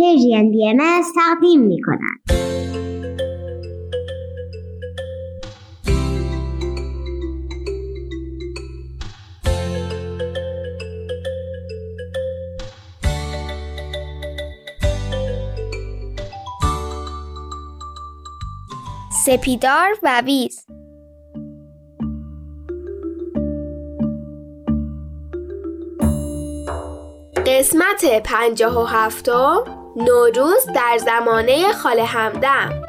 پرژین بی ام تقدیم می کند. سپیدار و ویز قسمت پنجاه و هفتم نوروز در زمانه خاله همدم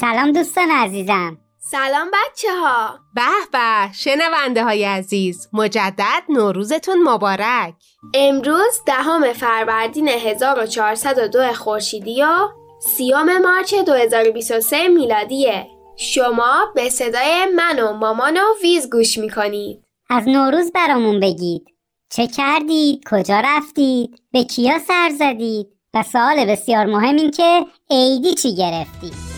سلام دوستان عزیزم. سلام بچه ها به به شنونده های عزیز مجدد نوروزتون مبارک. امروز دهم فروردین 1402 خورشیدی و سیام مارچ 2023 میلادیه. شما به صدای من و مامان و ویز گوش می‌کنید از نوروز برامون بگید چه کردید؟ کجا رفتید؟ به کیا سر زدید؟ و سوال بسیار مهم این که عیدی چی گرفتید؟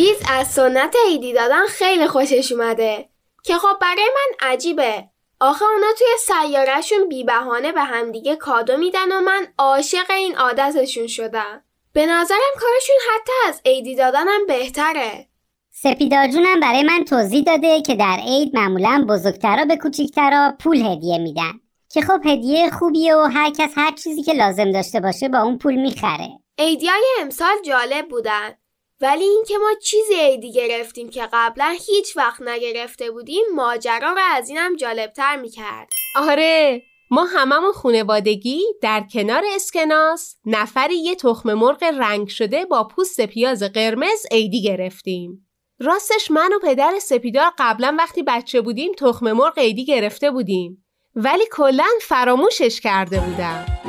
ویز از سنت عیدی دادن خیلی خوشش اومده. که خب برای من عجیبه. آخه اونا توی سیارهشون بی بهانه به همدیگه کادو میدن و من عاشق این عادتشون شدم. به نظرم کارشون حتی از عیدی دادنم بهتره. سپیدار جونم برای من توضیح داده که در عید معمولا بزرگترا به کوچیکترا پول هدیه میدن. که خب هدیه خوبیه و هر کس هر چیزی که لازم داشته باشه با اون پول می‌خره. عیدیای امسال جالب بودن. ولی اینکه ما چیزی عیدی گرفتیم که قبلا هیچ وقت نگرفته بودیم ماجرا رو از اینم جالبتر می‌کرد. آره ما هممون خونوادگی در کنار اسکناس نفری یه تخم مرغ رنگ شده با پوست پیاز قرمز عیدی گرفتیم. راستش من و پدر سپیدار قبلا وقتی بچه بودیم تخم مرغ عیدی گرفته بودیم. ولی کلا فراموشش کرده بودم.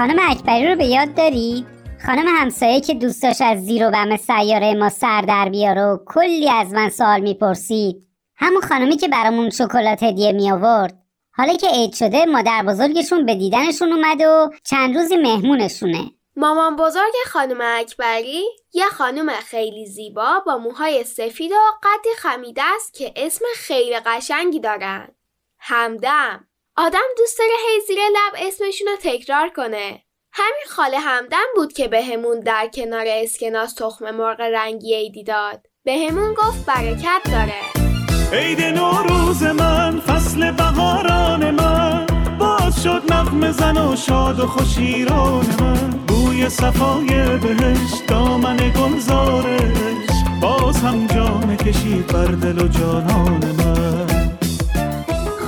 خانم اکبری رو به یاد داری؟ خانم همسایه که دوست داشت از زیر و بم سیاره ما سر در بیاره و کلی از من سوال می‌پرسید. همون خانمی که برامون شکلات هدیه می آورد حالا که عید شده مادر بزرگشون به دیدنشون اومد و چند روزی مهمونشونه. مامان بزرگ خانم اکبری یه خانم خیلی زیبا با موهای سفید و قد خمیده است که اسم خیلی قشنگی دارن. همدم. آدم دوست داره هی زیر لب اسمشون رو تکرار کنه. همین خاله همدم بود که بهمون در کنار اسکناس تخم مرغ رنگی عیدی داد بهمون گفت برکت داره. عید نوروز من فصل بهاران من. باز شد نغم زن و شاد و خوشیران من. بوی صفای بهش دامن گلزارش. باز هم جام کشید بر دل و جانان من.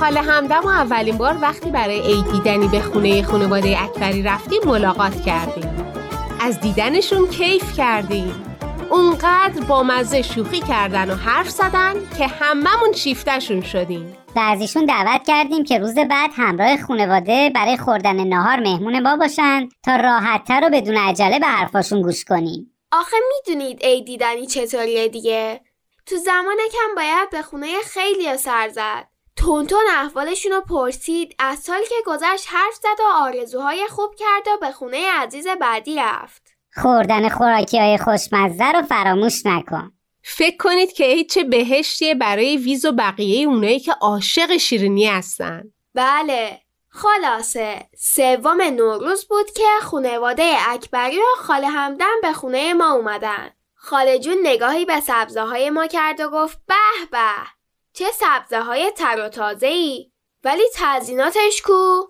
خاله همدم و اولین بار وقتی برای عید دیدنی به خونه خانواده اکبری رفتیم ملاقات کردیم. از دیدنشون کیف کردیم. اونقدر با مزه شوخی کردن و حرف زدن که هممون شیفتشون شدیم. و از ایشون دعوت کردیم که روز بعد همراه خانواده برای خوردن نهار مهمون ما باشن تا راحتتر و بدون عجله به حرفاشون گوش کنیم. آخه می‌دونید عید دیدنی چطوریه دیگه؟ تو زمان کم باید به خونه خیلی سر زد. تونتون احوالشون رو پرسید. از سالی که گذشت حرف زد و آرزوهای خوب کرد و به خونه عزیز بعدی رفت. خوردن خوراکی های خوشمزه رو فراموش نکن. فکر کنید که چه بهشتیه برای ویز و بقیه اونایی که عاشق شیرینی هستن. بله. خلاصه سوم نوروز بود که خانواده اکبری و خاله همدم به خونه ما اومدن. خاله جون نگاهی به سبزه های ما کرد و گفت به به. چه سبزه های تر و تازه ای ولی تزیناتش کو؟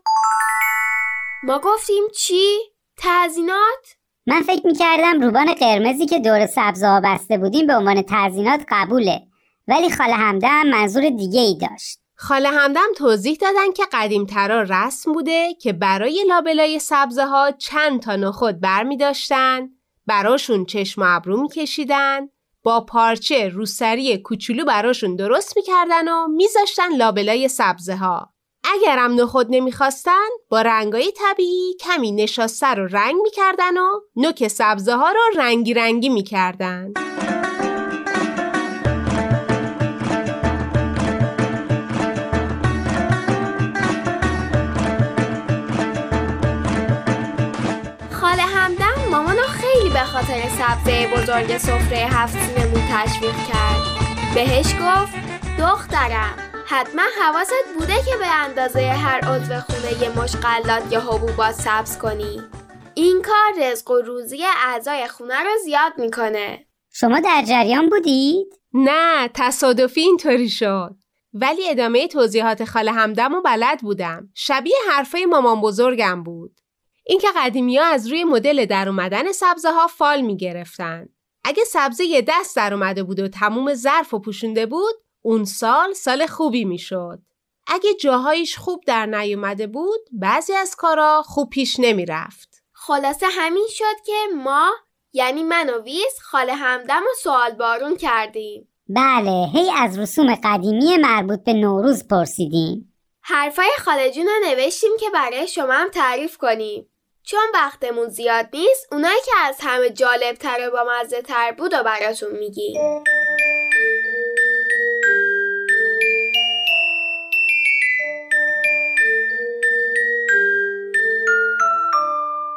ما گفتیم چی؟ تزینات؟ من فکر می‌کردم روبان قرمزی که دور سبزه ها بسته بودیم به عنوان تزینات قبوله ولی خاله همدم منظور دیگه ای داشت خاله همدم توضیح دادن که قدیمترا رسم بوده که برای لابلای سبزه ها چند تا نخود بر می داشتن، براشون چشم و ابرو می کشیدن، با پارچه روسری کوچولو براشون درست می‌کردن و میذاشتن لابلای سبزه ها. اگرم نخود نمی‌خواستن با رنگای طبیعی کمی نشاسته رو رنگ می‌کردن و نوک سبزه ها رو رنگی رنگی می‌کردن. خاطر سبزه بزرگ سفره هفت سینمون تشویق کرد بهش گفت دخترم حتما حواست بوده که به اندازه هر عضو خونه یه مشغلات یا حبوبات سبز کنی این کار رزق و روزی اعضای خونه رو زیاد می‌کنه شما در جریان بودید؟ نه تصادفی اینطوری شد. ولی ادامه توضیحات خاله همدم و بلد بودم. شبیه حرفای مامان بزرگم بود. اینکه قدیمی ها از روی مدل در اومدن سبزه ها فال می گرفتن. اگه سبزه یه دست در اومده بود و تموم ظرف و پوشونده بود اون سال سال خوبی می شد. اگه جاهایش خوب در نیومده بود بعضی از کارا خوب پیش نمی رفت. خلاصه همین شد که ما یعنی من و ویز خاله همدم و سوال بارون کردیم بله هی از رسوم قدیمی مربوط به نوروز پرسیدیم حرفای خاله جون رو نوشتیم که برای شما هم تعریف کنیم چون وقتمون زیاد نیست اونایی که از همه جالب تر و با مزه تر بود و براتون میگیم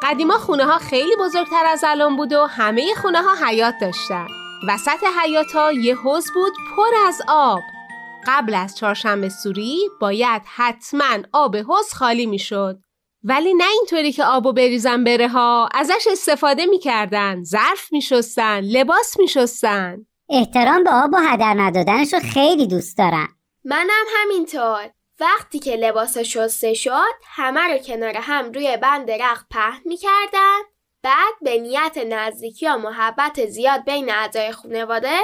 قدیما خونه ها خیلی بزرگتر از الان بود و همه خونه ها حیات داشتن. وسط حیات ها یه حوز بود پر از آب. قبل از چهارشنبه سوری باید حتما آب حوز خالی می‌شد. ولی نه اینطوری که آبو بریزن بره ها. ازش استفاده می‌کردن. ظرف میشستن. لباس میشستن. احترام به آب و هدر ندادنش رو خیلی دوست دارم. منم همینطور. وقتی که لباس شسته شد همه رو کنار هم روی بند رخت پهن می‌کردن. بعد به نیت نزدیکی و محبت زیاد بین اعضای خانواده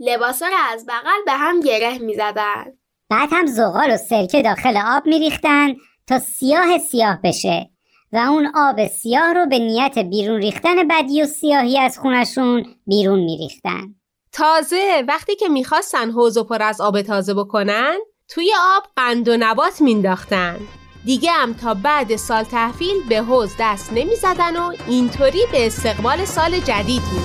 لباسا رو از بغل به هم گره می‌زدن. بعد هم زغال و سرکه داخل آب میریختن. تا سیاه سیاه بشه و اون آب سیاه رو به نیت بیرون ریختن بدی و سیاهی از خونشون بیرون میریختن. تازه وقتی که می‌خواستن حوض و پر از آب تازه بکنن توی آب قند و نبات مینداختن دیگه هم تا بعد سال تحویل به حوز دست نمی زدن و اینطوری به استقبال سال جدید می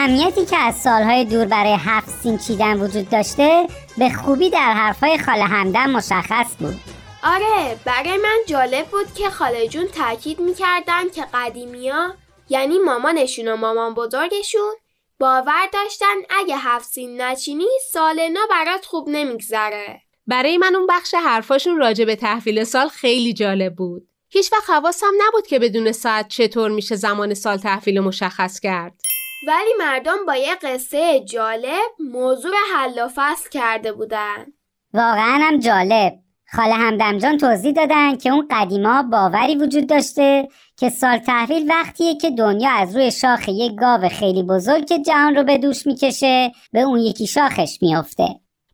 اهمیتی که از سالهای دور برای هفت سین چیدن وجود داشته به خوبی در حرفای خاله همدم مشخص بود. آره برای من جالب بود که خاله جون تاکید می‌کردن که قدیمیا یعنی مامانشون و مامان بزرگشون باور داشتن اگه هفت سین نچینی سال نو برات خوب نمیگذره برای من اون بخش حرفاشون راجع به تحویل سال خیلی جالب بود. هیچ وقت حواسم نبود که بدون ساعت چطور میشه زمان سال تحویل مشخص کرد. ولی مردم با یه قصه جالب موضوع حل و فصل کرده بودن واقعا هم جالب خاله همدم جان توضیح دادن که اون قدیما باوری وجود داشته که سال تحویل وقتیه که دنیا از روی شاخ یک گاو خیلی بزرگ که جهان رو به دوش می‌کشه به اون یکی شاخش میافته.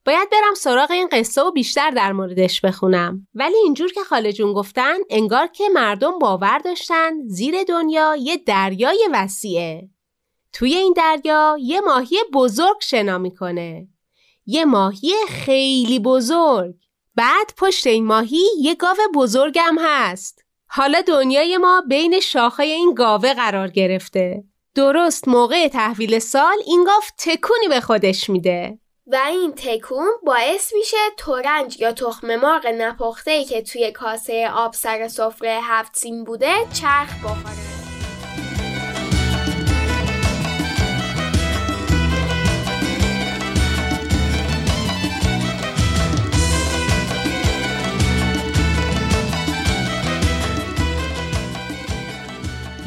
باید برم سراغ این قصه و بیشتر در موردش بخونم. ولی اینجور که خاله جون گفتن انگار که مردم باور داشتن زیر دنیا یه دریای وسیعه. توی این دریا یه ماهی بزرگ شنا می‌کنه. یه ماهی خیلی بزرگ. بعد پشت این ماهی یه گاو بزرگم هست. حالا دنیای ما بین شاخهای این گاوه قرار گرفته. درست موقع تحویل سال این گاو تکونی به خودش میده. و این تکون باعث میشه تورنج یا تخم مرغ نپخته که توی کاسه آب سر سفره هفت سین بوده چرخ بخوره.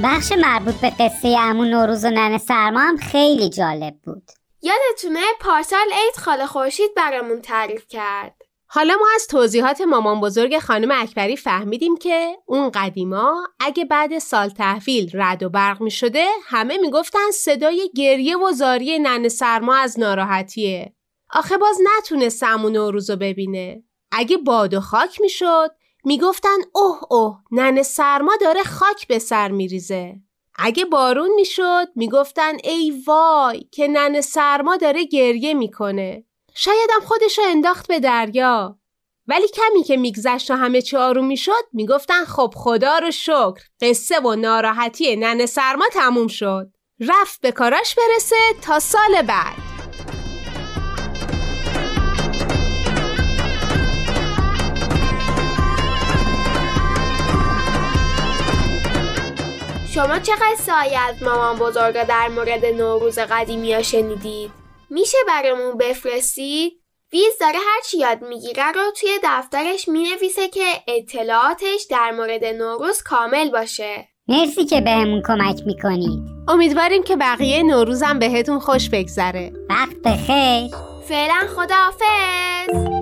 بخش مربوط به قصه امون نوروز و ننه سرما هم خیلی جالب بود یادتونه پارسال عید خاله خورشید برامون تعریف کرد حالا ما از توضیحات مامان بزرگ خانم اکبری فهمیدیم که اون قدیما اگه بعد سال تحویل رد و برق می شده همه می‌گفتن صدای گریه و زاری نن سرما از ناراحتیه. آخه باز نتونست همون نوروز رو ببینه. اگه باد و خاک می‌شد می‌گفتن اوه اوه نن سرما داره خاک به سر میریزه. اگه بارون می‌شد می‌گفتن ای وای که نن سرما داره گریه می‌کنه. شایدم خودش رو انداخت به دریا. ولی کمی که میگذشت و همه چی آروم می‌شد می‌گفتن خب خدا رو شکر قصه و ناراحتی نن سرما تموم شد. رفت به کاراش برسه تا سال بعد. شما چه قصه از مامان بزرگا در مورد نوروز قدیمی ها شنیدید؟ میشه برامون بفرستید؟ ویز داره هرچی یاد می‌گیره رو توی دفترش می‌نویسه که اطلاعاتش در مورد نوروز کامل باشه. مرسی که بهمون کمک می‌کنید. امیدواریم که بقیه نوروزم بهتون خوش بگذره. وقت بخیر. فعلا خداحافظ.